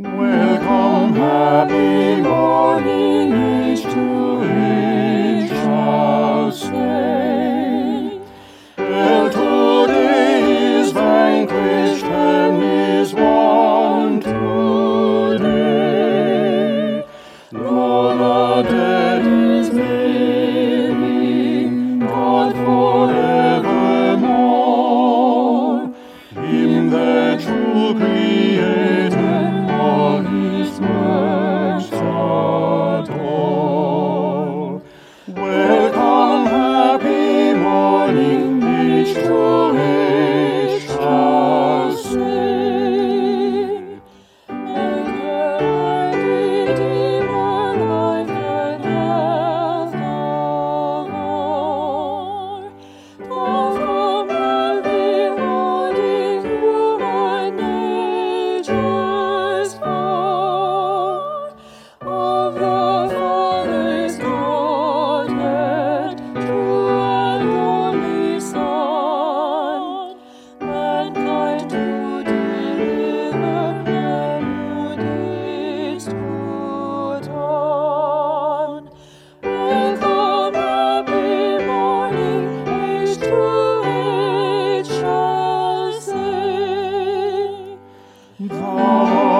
Welcome, happy morning. Oh.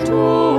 Christus.